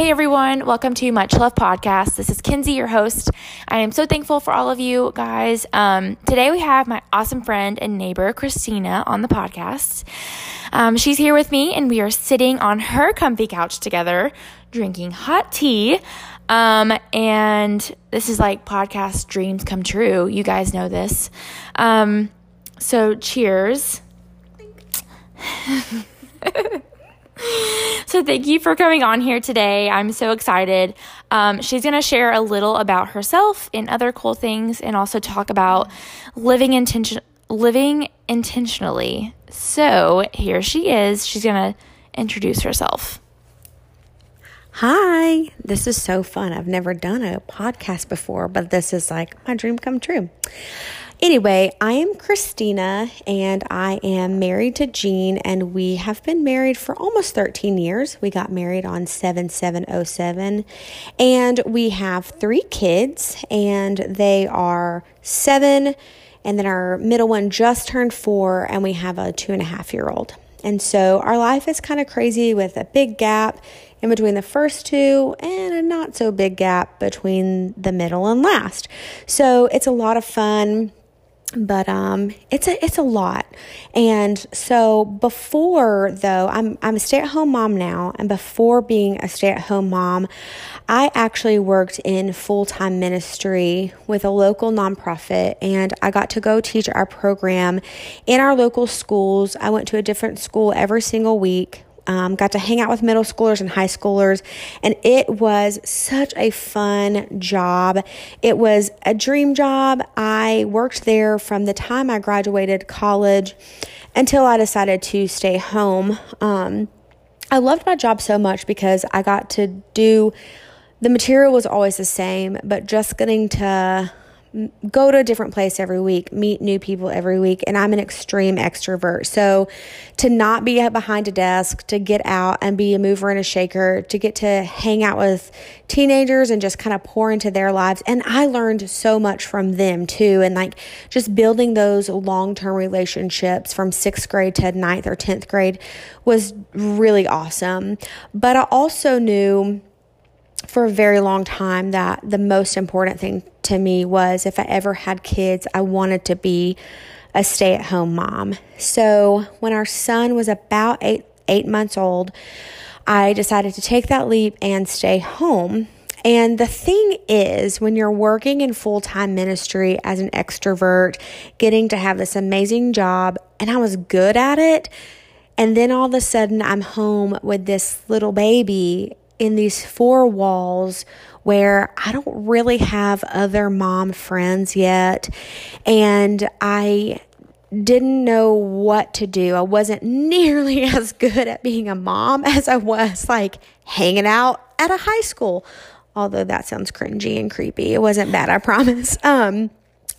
Hey everyone, welcome to Much Love Podcast. This is Kinsey, your host. I am so thankful for all of you guys. Um, today we have my awesome friend and neighbor, Christina, on the podcast. Um, she's here with me, and we are sitting on her comfy couch together, drinking hot tea. Um, and this is like podcast dreams come true. You guys know this. Um, so cheers. so thank you for coming on here today. I'm so excited. Um, she's going to share a little about herself and other cool things, and also talk about living intention living intentionally. So here she is. She's going to introduce herself. Hi, this is so fun. I've never done a podcast before, but this is like my dream come true. Anyway, I am Christina and I am married to Gene, and we have been married for almost 13 years. We got married on 7707, and we have three kids, and they are seven, and then our middle one just turned four, and we have a two and a half year old. And so our life is kind of crazy with a big gap in between the first two and a not so big gap between the middle and last. So it's a lot of fun but um it's a it's a lot. And so before though i'm i'm a stay-at-home mom now and before being a stay-at-home mom i actually worked in full-time ministry with a local nonprofit and i got to go teach our program in our local schools. I went to a different school every single week um, got to hang out with middle schoolers and high schoolers, and it was such a fun job. It was a dream job. I worked there from the time I graduated college until I decided to stay home. Um, I loved my job so much because I got to do the material was always the same, but just getting to go to a different place every week, meet new people every week, and I'm an extreme extrovert. So to not be behind a desk, to get out and be a mover and a shaker, to get to hang out with teenagers and just kind of pour into their lives. And I learned so much from them too. And like just building those long term relationships from sixth grade to ninth or 10th grade was really awesome. But I also knew for a very long time that the most important thing to me was if I ever had kids, I wanted to be a stay at home mom. So when our son was about eight, eight months old, I decided to take that leap and stay home. And the thing is, when you're working in full time ministry as an extrovert, getting to have this amazing job, and I was good at it, and then all of a sudden I'm home with this little baby in these four walls where I don't really have other mom friends yet. And I didn't know what to do. I wasn't nearly as good at being a mom as I was like hanging out at a high school. Although that sounds cringy and creepy. It wasn't bad, I promise. Um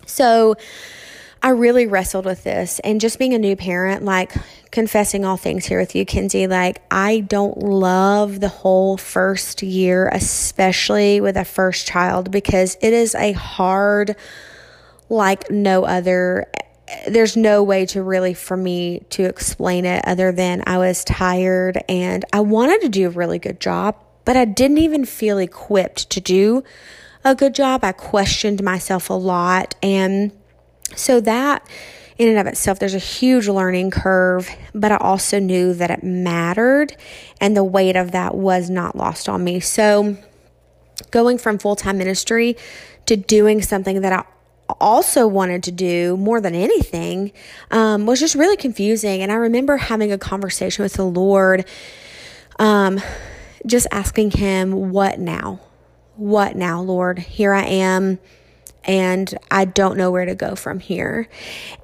so I really wrestled with this and just being a new parent, like confessing all things here with you, Kinsey, like I don't love the whole first year, especially with a first child, because it is a hard, like no other. There's no way to really, for me, to explain it other than I was tired and I wanted to do a really good job, but I didn't even feel equipped to do a good job. I questioned myself a lot and so that in and of itself, there's a huge learning curve, but I also knew that it mattered and the weight of that was not lost on me. So going from full time ministry to doing something that I also wanted to do more than anything um, was just really confusing. And I remember having a conversation with the Lord, um, just asking Him, What now? What now, Lord? Here I am and I don't know where to go from here.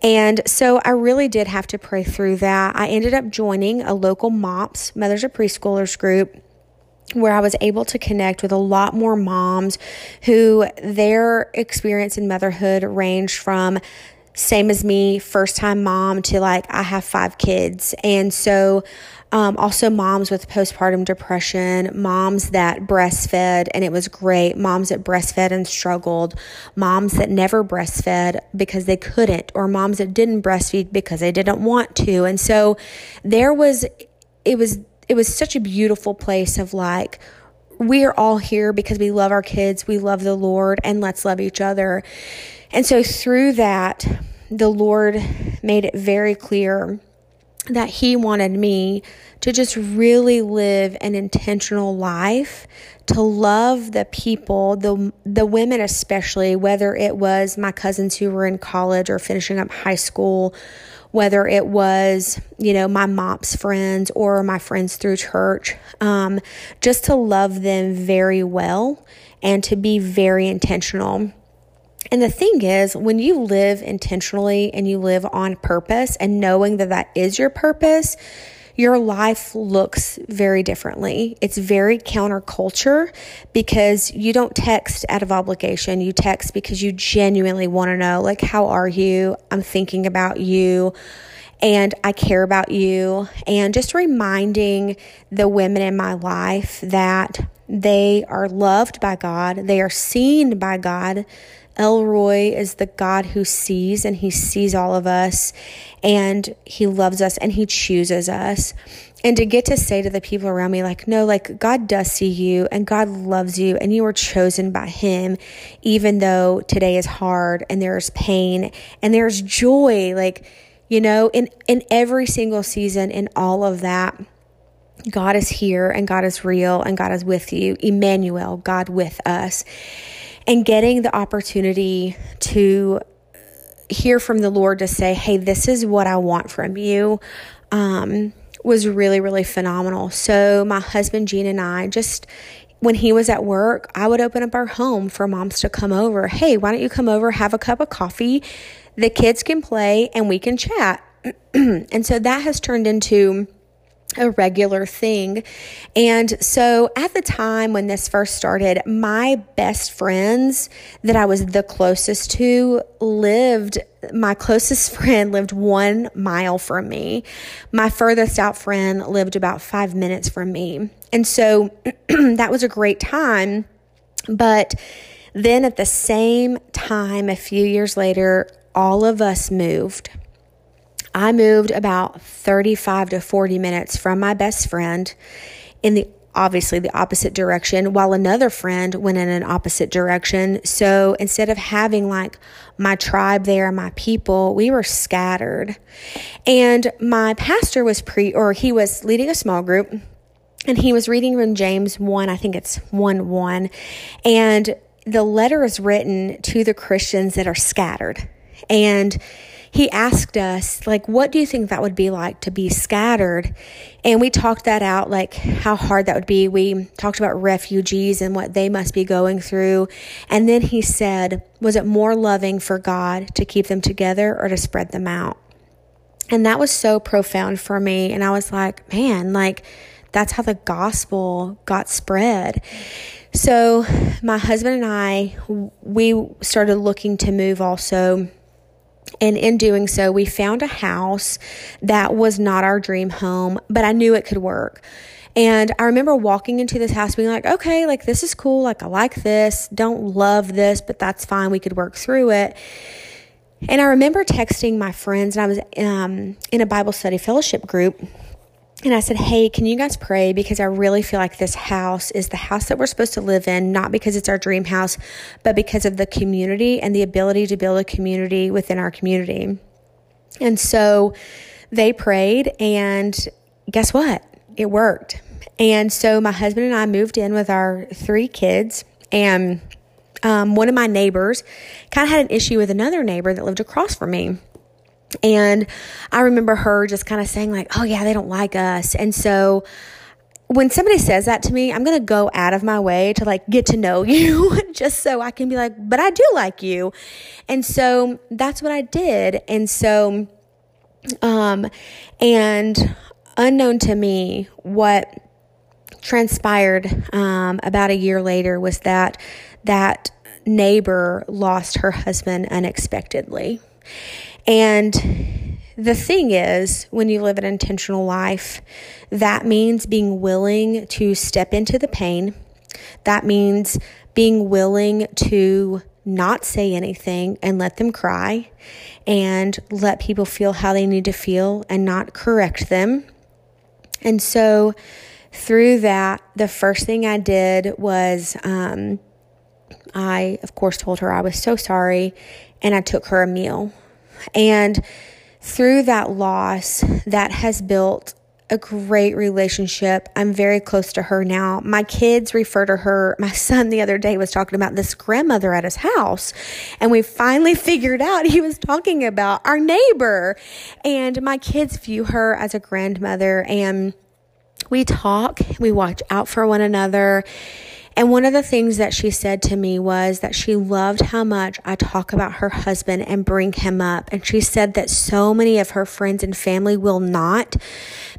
And so I really did have to pray through that. I ended up joining a local MOPS, Mothers of Preschoolers group where I was able to connect with a lot more moms who their experience in motherhood ranged from same as me, first time mom to like I have five kids. And so um, also, moms with postpartum depression, moms that breastfed and it was great, moms that breastfed and struggled, moms that never breastfed because they couldn't, or moms that didn't breastfeed because they didn't want to. And so there was, it was, it was such a beautiful place of like, we are all here because we love our kids, we love the Lord, and let's love each other. And so through that, the Lord made it very clear that He wanted me to just really live an intentional life, to love the people, the the women especially, whether it was my cousins who were in college or finishing up high school, whether it was you know my mom's friends or my friends through church, um, just to love them very well and to be very intentional. And the thing is, when you live intentionally and you live on purpose and knowing that that is your purpose, your life looks very differently. It's very counterculture because you don't text out of obligation. You text because you genuinely want to know, like, how are you? I'm thinking about you and I care about you. And just reminding the women in my life that they are loved by God, they are seen by God, El Roi is the God who sees and he sees all of us and he loves us and he chooses us. And to get to say to the people around me, like, no, like God does see you and God loves you and you were chosen by him, even though today is hard and there's pain and there's joy, like, you know, in, in every single season, in all of that. God is here and God is real and God is with you. Emmanuel, God with us and getting the opportunity to hear from the Lord to say, Hey, this is what I want from you. Um, was really, really phenomenal. So, my husband Gene and I just, when he was at work, I would open up our home for moms to come over. Hey, why don't you come over, have a cup of coffee? The kids can play and we can chat. and so that has turned into a regular thing. And so at the time when this first started, my best friends that I was the closest to lived, my closest friend lived one mile from me. My furthest out friend lived about five minutes from me. And so that was a great time. But then at the same time, a few years later, all of us moved. I moved about 35 to 40 minutes from my best friend in the obviously the opposite direction while another friend went in an opposite direction. So instead of having like my tribe there, my people, we were scattered. And my pastor was pre or he was leading a small group and he was reading from James 1, I think it's 1 1. And the letter is written to the Christians that are scattered. And he asked us, like, what do you think that would be like to be scattered? And we talked that out, like how hard that would be. We talked about refugees and what they must be going through. And then he said, was it more loving for God to keep them together or to spread them out? And that was so profound for me. And I was like, man, like, that's how the gospel got spread. So, my husband and I, we started looking to move also and in doing so, we found a house that was not our dream home, but I knew it could work. And I remember walking into this house being like, okay, like this is cool. Like I like this. Don't love this, but that's fine. We could work through it. And I remember texting my friends, and I was um, in a Bible study fellowship group and I said, Hey, can you guys pray? Because I really feel like this house is the house that we're supposed to live in, not because it's our dream house, but because of the community and the ability to build a community within our community. And so they prayed, and guess what? It worked. And so my husband and I moved in with our three kids, and um, one of my neighbors kind of had an issue with another neighbor that lived across from me. And I remember her just kind of saying, like, oh, yeah, they don't like us. And so when somebody says that to me, I'm going to go out of my way to like get to know you just so I can be like, but I do like you. And so that's what I did. And so, um, and unknown to me, what transpired um, about a year later was that that neighbor lost her husband unexpectedly. And the thing is, when you live an intentional life, that means being willing to step into the pain. That means being willing to not say anything and let them cry and let people feel how they need to feel and not correct them. And so through that, the first thing I did was um, I, of course, told her I was so sorry and I took her a meal. And through that loss, that has built a great relationship. I'm very close to her now. My kids refer to her. My son the other day was talking about this grandmother at his house, and we finally figured out he was talking about our neighbor. And my kids view her as a grandmother, and we talk, we watch out for one another. And one of the things that she said to me was that she loved how much I talk about her husband and bring him up. And she said that so many of her friends and family will not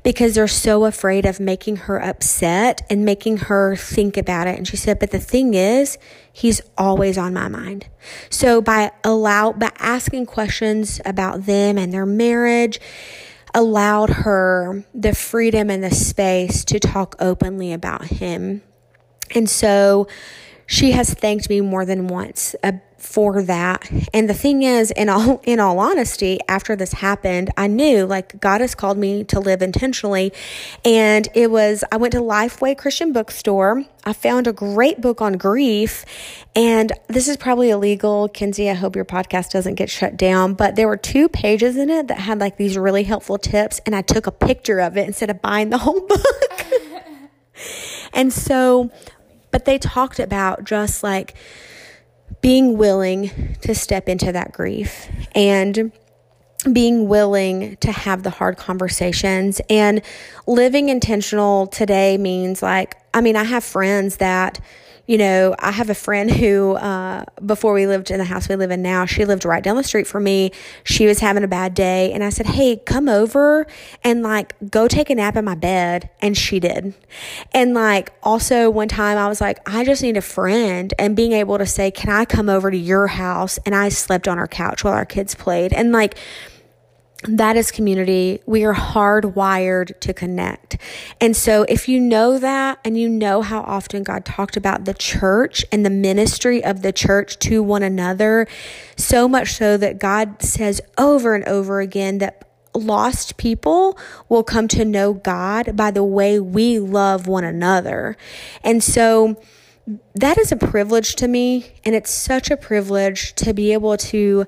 because they're so afraid of making her upset and making her think about it. And she said, but the thing is, he's always on my mind. So by allow, by asking questions about them and their marriage, allowed her the freedom and the space to talk openly about him. And so she has thanked me more than once uh, for that. And the thing is, in all in all honesty, after this happened, I knew like God has called me to live intentionally. And it was I went to Lifeway Christian Bookstore. I found a great book on grief. And this is probably illegal. Kinsey, I hope your podcast doesn't get shut down. But there were two pages in it that had like these really helpful tips. And I took a picture of it instead of buying the whole book. and so but they talked about just like being willing to step into that grief and being willing to have the hard conversations. And living intentional today means like, I mean, I have friends that you know, I have a friend who, uh, before we lived in the house we live in now, she lived right down the street from me. She was having a bad day. And I said, Hey, come over and like go take a nap in my bed. And she did. And like also one time I was like, I just need a friend and being able to say, Can I come over to your house? And I slept on our couch while our kids played. And like, that is community. We are hardwired to connect. And so if you know that and you know how often God talked about the church and the ministry of the church to one another, so much so that God says over and over again that lost people will come to know God by the way we love one another. And so that is a privilege to me. And it's such a privilege to be able to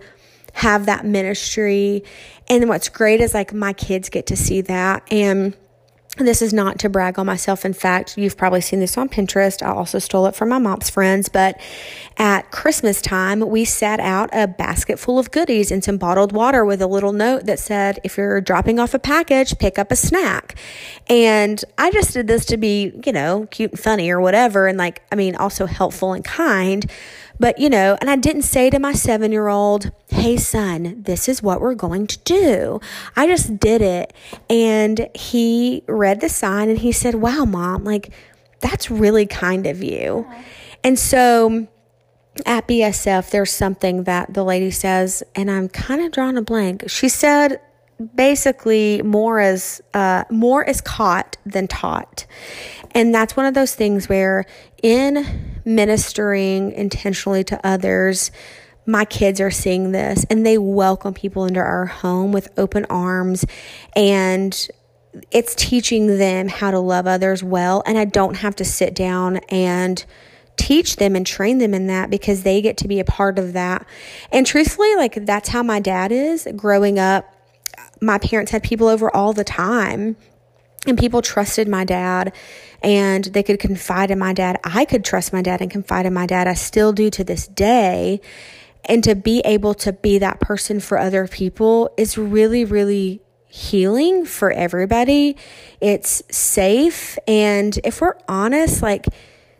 have that ministry. And what's great is like my kids get to see that. And this is not to brag on myself. In fact, you've probably seen this on Pinterest. I also stole it from my mom's friends. But at Christmas time, we sat out a basket full of goodies and some bottled water with a little note that said, if you're dropping off a package, pick up a snack. And I just did this to be, you know, cute and funny or whatever. And like, I mean, also helpful and kind. But, you know, and I didn't say to my seven year old, hey, son, this is what we're going to do. I just did it. And he read the sign and he said, wow, mom, like, that's really kind of you. And so, at BSF, there's something that the lady says, and I'm kind of drawing a blank. She said basically more is uh, more is caught than taught, and that's one of those things where in ministering intentionally to others, my kids are seeing this and they welcome people into our home with open arms and it's teaching them how to love others well and I don't have to sit down and teach them and train them in that because they get to be a part of that. And truthfully, like that's how my dad is growing up. My parents had people over all the time and people trusted my dad and they could confide in my dad. I could trust my dad and confide in my dad. I still do to this day. And to be able to be that person for other people is really, really healing for everybody. It's safe. And if we're honest, like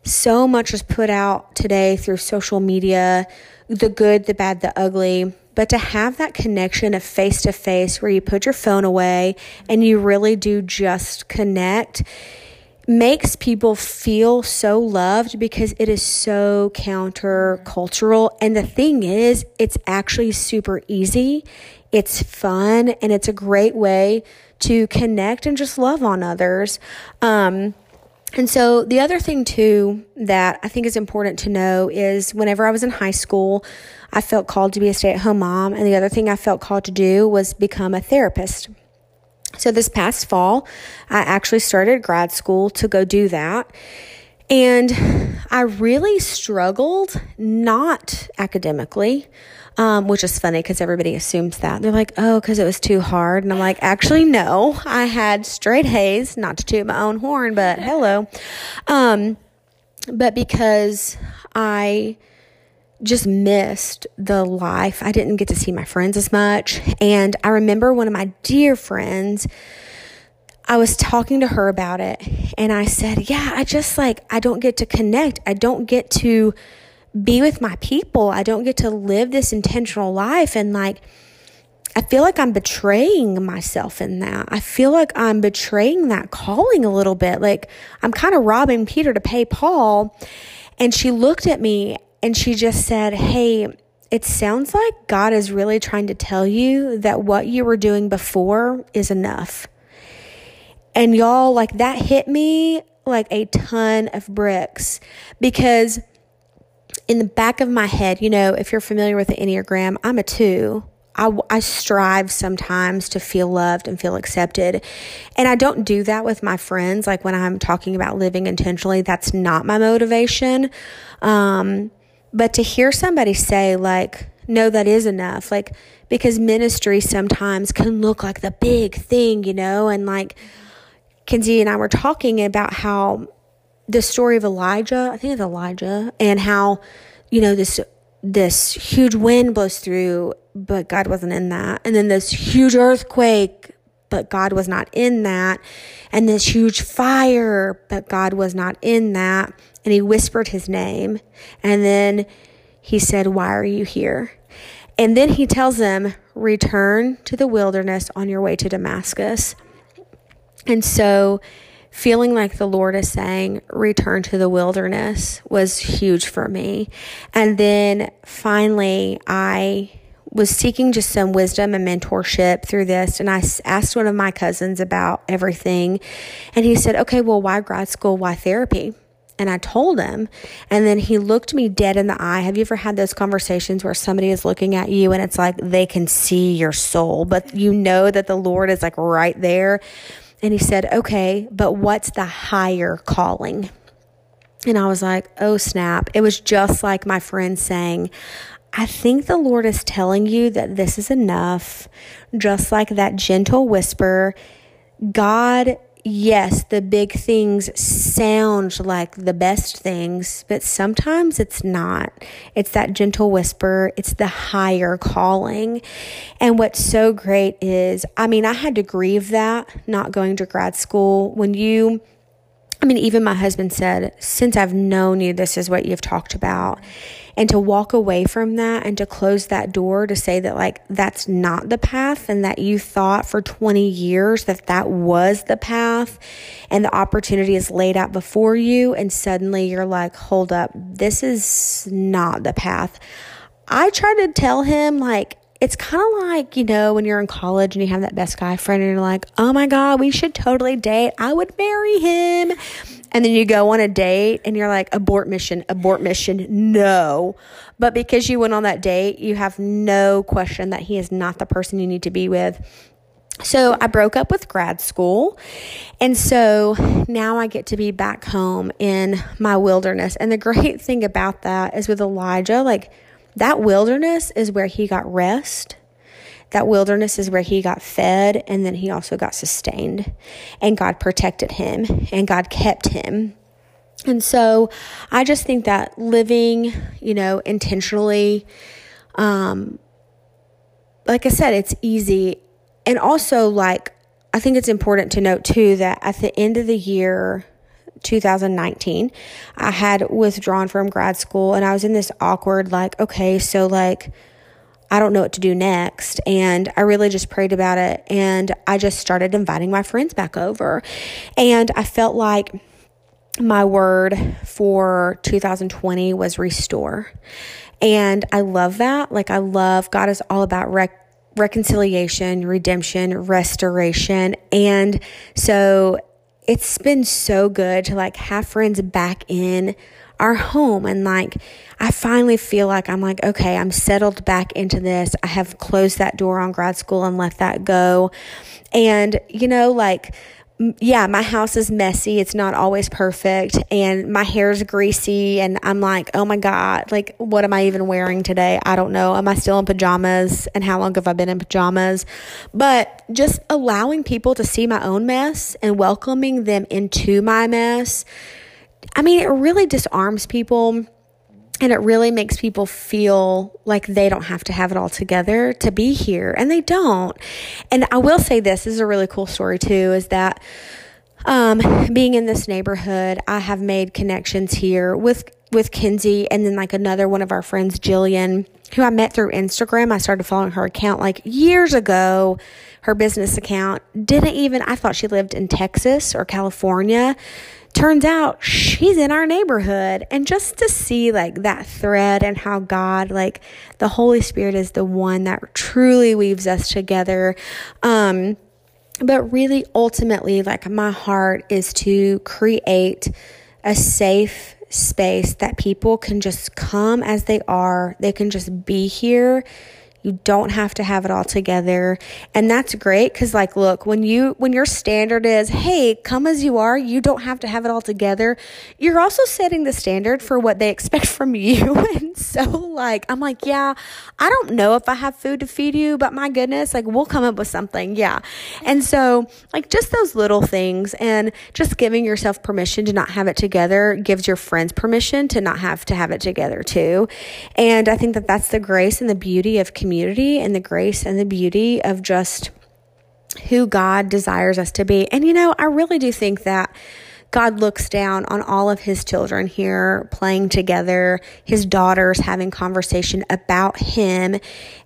so much is put out today through social media the good, the bad, the ugly. But to have that connection of face to face where you put your phone away and you really do just connect makes people feel so loved because it is so countercultural. And the thing is, it's actually super easy, it's fun, and it's a great way to connect and just love on others. Um, and so, the other thing, too, that I think is important to know is whenever I was in high school, I felt called to be a stay at home mom. And the other thing I felt called to do was become a therapist. So this past fall, I actually started grad school to go do that. And I really struggled, not academically, um, which is funny because everybody assumes that. They're like, oh, because it was too hard. And I'm like, actually, no. I had straight haze, not to toot my own horn, but hello. Um, but because I just missed the life. I didn't get to see my friends as much. And I remember one of my dear friends, I was talking to her about it and I said, Yeah, I just like, I don't get to connect. I don't get to be with my people. I don't get to live this intentional life. And like, I feel like I'm betraying myself in that. I feel like I'm betraying that calling a little bit. Like, I'm kind of robbing Peter to pay Paul. And she looked at me and she just said, Hey, it sounds like God is really trying to tell you that what you were doing before is enough. And y'all, like that hit me like a ton of bricks because in the back of my head, you know, if you're familiar with the Enneagram, I'm a two. I, I strive sometimes to feel loved and feel accepted. And I don't do that with my friends. Like when I'm talking about living intentionally, that's not my motivation. Um, but to hear somebody say, like, no, that is enough, like, because ministry sometimes can look like the big thing, you know, and like Kinsey and I were talking about how the story of Elijah, I think it's Elijah, and how, you know, this this huge wind blows through, but God wasn't in that. And then this huge earthquake, but God was not in that. And this huge fire, but God was not in that and he whispered his name. And then he said, Why are you here? And then he tells them, Return to the wilderness on your way to Damascus. And so, feeling like the Lord is saying, Return to the wilderness was huge for me. And then finally, I was seeking just some wisdom and mentorship through this. And I asked one of my cousins about everything. And he said, Okay, well, why grad school? Why therapy? And I told him, and then he looked me dead in the eye. Have you ever had those conversations where somebody is looking at you and it's like they can see your soul, but you know that the Lord is like right there? And he said, Okay, but what's the higher calling? And I was like, Oh, snap. It was just like my friend saying, I think the Lord is telling you that this is enough, just like that gentle whisper. God yes, the big things sound like the best things, but sometimes it's not. It's that gentle whisper, it's the higher calling. And what's so great is, I mean, I had to grieve that not going to grad school. When you, I mean, even my husband said, since I've known you, this is what you've talked about and to walk away from that and to close that door to say that like that's not the path and that you thought for 20 years that that was the path and the opportunity is laid out before you and suddenly you're like hold up this is not the path i try to tell him like it's kind of like, you know, when you're in college and you have that best guy friend and you're like, oh my God, we should totally date. I would marry him. And then you go on a date and you're like, abort mission, abort mission, no. But because you went on that date, you have no question that he is not the person you need to be with. So I broke up with grad school. And so now I get to be back home in my wilderness. And the great thing about that is with Elijah, like that wilderness is where he got rest that wilderness is where he got fed and then he also got sustained. And God protected him and God kept him. And so I just think that living, you know, intentionally, um, like I said, it's easy. And also, like, I think it's important to note too that at the end of the year, 2019, I had withdrawn from grad school and I was in this awkward, like, okay, so like, I don't know what to do next. And I really just prayed about it. And I just started inviting my friends back over. And I felt like my word for 2020 was restore. And I love that. Like, I love God is all about rec- reconciliation, redemption, restoration. And so it's been so good to like have friends back in our home and like I finally feel like I'm like okay, I'm settled back into this. I have closed that door on grad school and let that go. And you know like yeah, my house is messy. It's not always perfect. And my hair's greasy. And I'm like, oh my God, like, what am I even wearing today? I don't know. Am I still in pajamas? And how long have I been in pajamas? But just allowing people to see my own mess and welcoming them into my mess. I mean, it really disarms people and it really makes people feel like they don't have to have it all together to be here, and they don't. And I will say this, this is a really cool story too, is that um, being in this neighborhood, I have made connections here with with Kinsey and then like another one of our friends, Jillian, who I met through Instagram. I started following her account like years ago, her business account. Didn't even I thought she lived in Texas or California. Turns out she's in our neighborhood. And just to see like that thread and how god like the holy spirit is the one that truly weaves us together. Um but really ultimately like my heart is to create a safe space that people can just come as they are. They can just be here you don't have to have it all together. And that's great cuz like look, when you when your standard is, "Hey, come as you are, you don't have to have it all together." You're also setting the standard for what they expect from you. and so like I'm like, "Yeah, I don't know if I have food to feed you, but my goodness, like we'll come up with something." Yeah. And so like just those little things and just giving yourself permission to not have it together gives your friends permission to not have to have it together too. And I think that that's the grace and the beauty of community community and the grace and the beauty of just who God desires us to be. And you know, I really do think that God looks down on all of his children here playing together, his daughters having conversation about him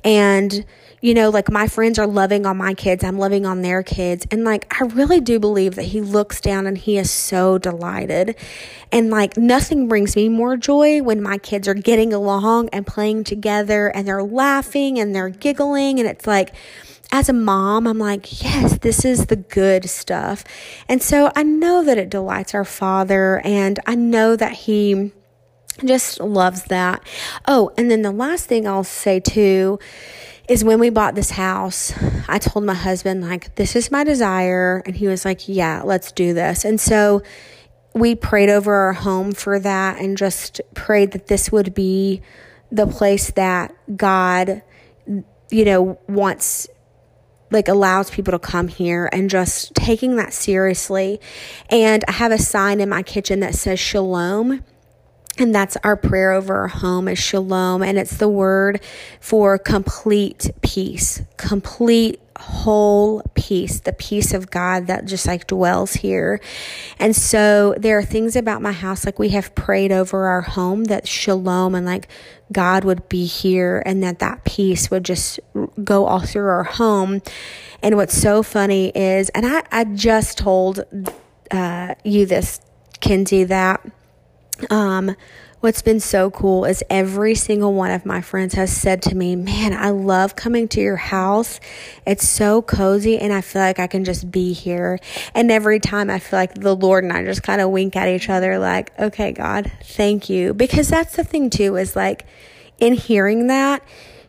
and you know, like my friends are loving on my kids, I'm loving on their kids. And like, I really do believe that he looks down and he is so delighted. And like, nothing brings me more joy when my kids are getting along and playing together and they're laughing and they're giggling. And it's like, as a mom, I'm like, yes, this is the good stuff. And so I know that it delights our father and I know that he just loves that. Oh, and then the last thing I'll say too is when we bought this house, I told my husband, like, this is my desire. And he was like, yeah, let's do this. And so we prayed over our home for that and just prayed that this would be the place that God, you know, wants like allows people to come here and just taking that seriously. And I have a sign in my kitchen that says shalom and that's our prayer over our home is shalom. And it's the word for complete peace, complete whole peace, the peace of God that just like dwells here. And so there are things about my house, like we have prayed over our home that shalom and like God would be here and that that peace would just go all through our home. And what's so funny is, and I, I just told uh, you this, Kinsey, that um, what's been so cool is every single one of my friends has said to me, Man, I love coming to your house. It's so cozy, and I feel like I can just be here. And every time I feel like the Lord and I just kind of wink at each other, like, Okay, God, thank you. Because that's the thing, too, is like in hearing that,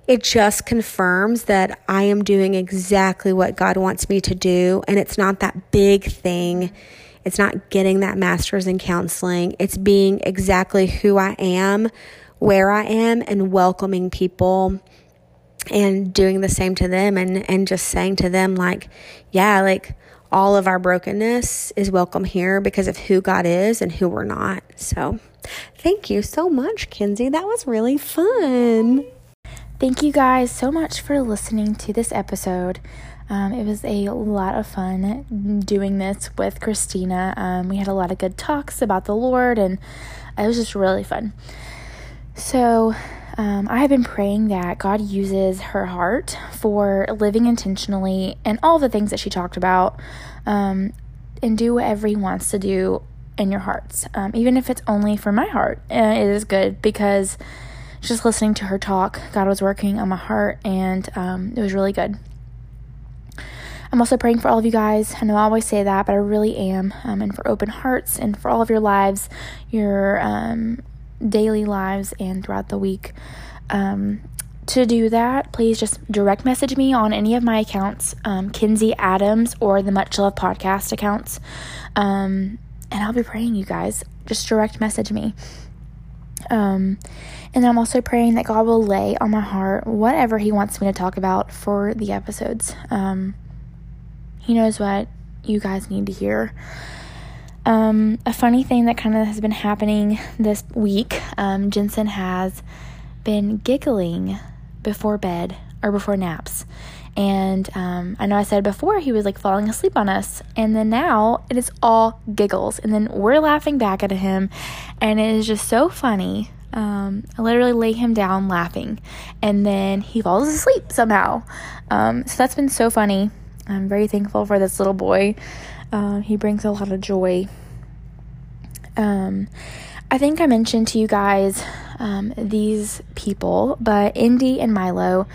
it just confirms that I am doing exactly what God wants me to do. And it's not that big thing it's not getting that master's in counseling. It's being exactly who I am, where I am, and welcoming people and doing the same to them and, and just saying to them, like, yeah, like all of our brokenness is welcome here because of who God is and who we're not. So thank you so much, Kinsey. That was really fun. Thank you guys so much for listening to this episode. Um, it was a lot of fun doing this with Christina. Um, we had a lot of good talks about the Lord, and it was just really fun. So, um, I have been praying that God uses her heart for living intentionally and all the things that she talked about, um, and do whatever He wants to do in your hearts. Um, even if it's only for my heart, uh, it is good because just listening to her talk, God was working on my heart, and um, it was really good. I'm also praying for all of you guys. I know I always say that, but I really am. Um, and for open hearts and for all of your lives, your um, daily lives and throughout the week. Um, to do that, please just direct message me on any of my accounts, um, Kinsey Adams or the Much Love Podcast accounts. Um, and I'll be praying, you guys. Just direct message me. Um, and I'm also praying that God will lay on my heart whatever He wants me to talk about for the episodes. Um, he knows what you guys need to hear. Um, a funny thing that kind of has been happening this week um, Jensen has been giggling before bed or before naps. And um, I know I said before he was like falling asleep on us. And then now it is all giggles. And then we're laughing back at him. And it is just so funny. Um, I literally lay him down laughing. And then he falls asleep somehow. Um, so that's been so funny. I'm very thankful for this little boy. Uh, he brings a lot of joy. Um, I think I mentioned to you guys um, these people, but Indy and Milo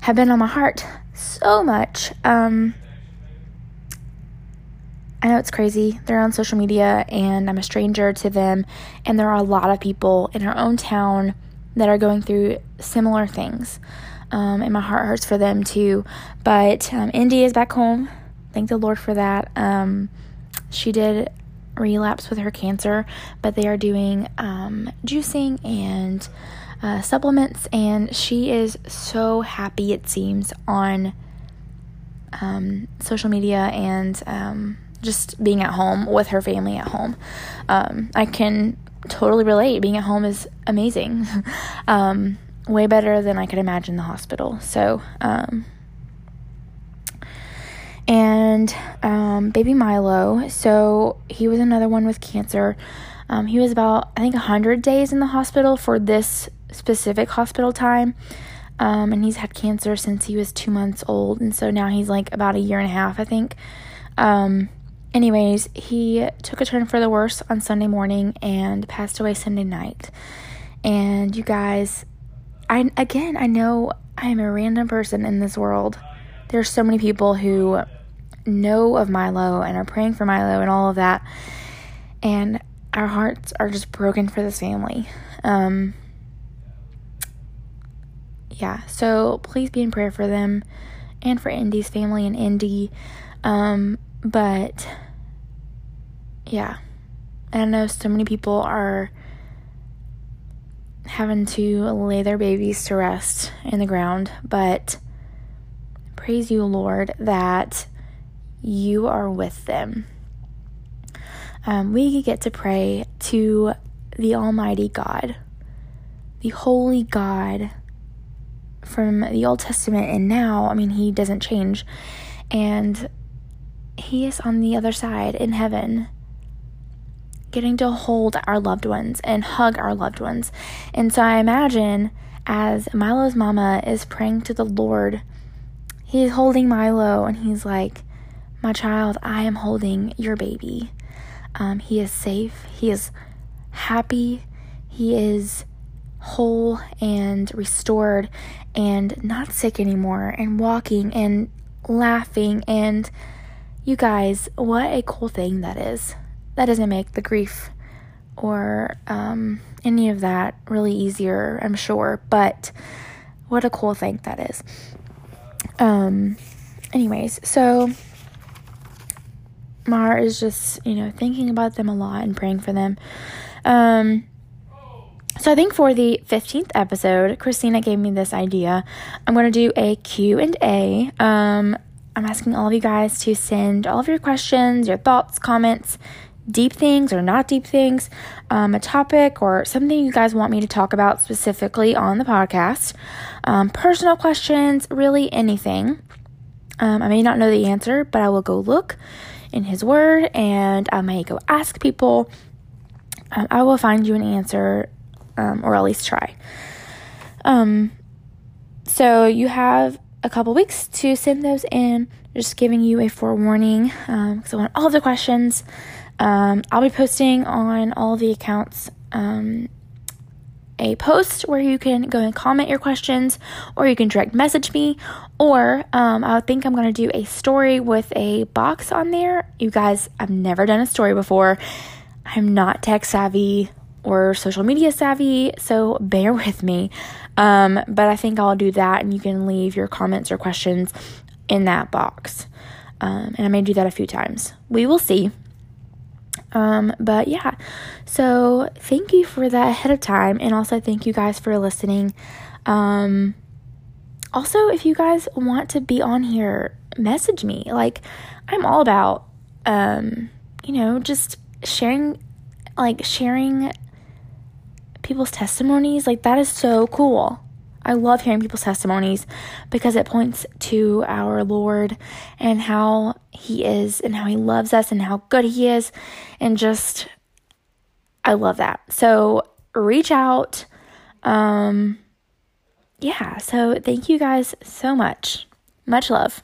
have been on my heart so much. Um, I know it's crazy. They're on social media and I'm a stranger to them. And there are a lot of people in our own town that are going through similar things. Um, and my heart hurts for them too. But um, Indy is back home. Thank the Lord for that. Um, she did relapse with her cancer, but they are doing um, juicing and uh, supplements, and she is so happy, it seems, on um, social media and um, just being at home with her family at home. I can totally relate. Being at home is amazing, um, way better than I could imagine the hospital. So, um, and um, baby Milo. So he was another one with cancer. Um, he was about, I think, 100 days in the hospital for this specific hospital time. Um, and he's had cancer since he was two months old. And so now he's like about a year and a half, I think. Um, anyways, he took a turn for the worse on Sunday morning and passed away Sunday night. And you guys, I again, I know I am a random person in this world. There's so many people who know of Milo and are praying for Milo and all of that. And our hearts are just broken for this family. Um, yeah, so please be in prayer for them and for Indy's family and Indy. Um, but yeah, I know so many people are having to lay their babies to rest in the ground, but praise you, Lord, that you are with them. Um, we get to pray to the Almighty God, the Holy God from the Old Testament and now. I mean, He doesn't change. And He is on the other side in heaven, getting to hold our loved ones and hug our loved ones. And so I imagine as Milo's mama is praying to the Lord, he's holding Milo and he's like, my child, I am holding your baby. Um, he is safe. He is happy. He is whole and restored and not sick anymore and walking and laughing. And you guys, what a cool thing that is. That doesn't make the grief or um, any of that really easier, I'm sure. But what a cool thing that is. Um, anyways, so Mar is just, you know, thinking about them a lot and praying for them. Um, so I think for the 15th episode, Christina gave me this idea. I'm going to do a Q&A. Um, I'm asking all of you guys to send all of your questions, your thoughts, comments, deep things or not deep things, um, a topic or something you guys want me to talk about specifically on the podcast, um, personal questions, really anything. Um, I may not know the answer, but I will go look in His Word and I may go ask people. Um, I will find you an answer um, or at least try. Um, so you have a couple weeks to send those in. Just giving you a forewarning because I want all the questions. Um, I'll be posting on all the accounts um, a post where you can go and comment your questions, or you can direct message me, or um, I think I'm going to do a story with a box on there. You guys, I've never done a story before. I'm not tech savvy or social media savvy, so bear with me. Um, but I think I'll do that, and you can leave your comments or questions in that box. Um, and I may do that a few times. We will see. Um, but yeah, so thank you for that ahead of time, and also thank you guys for listening. Um, also, if you guys want to be on here, message me. Like, I'm all about, um, you know, just sharing, like, sharing people's testimonies. Like, that is so cool. I love hearing people's testimonies because it points to our Lord and how He is and how He loves us and how good He is. And just, I love that. So reach out. Um, yeah, so thank you guys so much. Much love.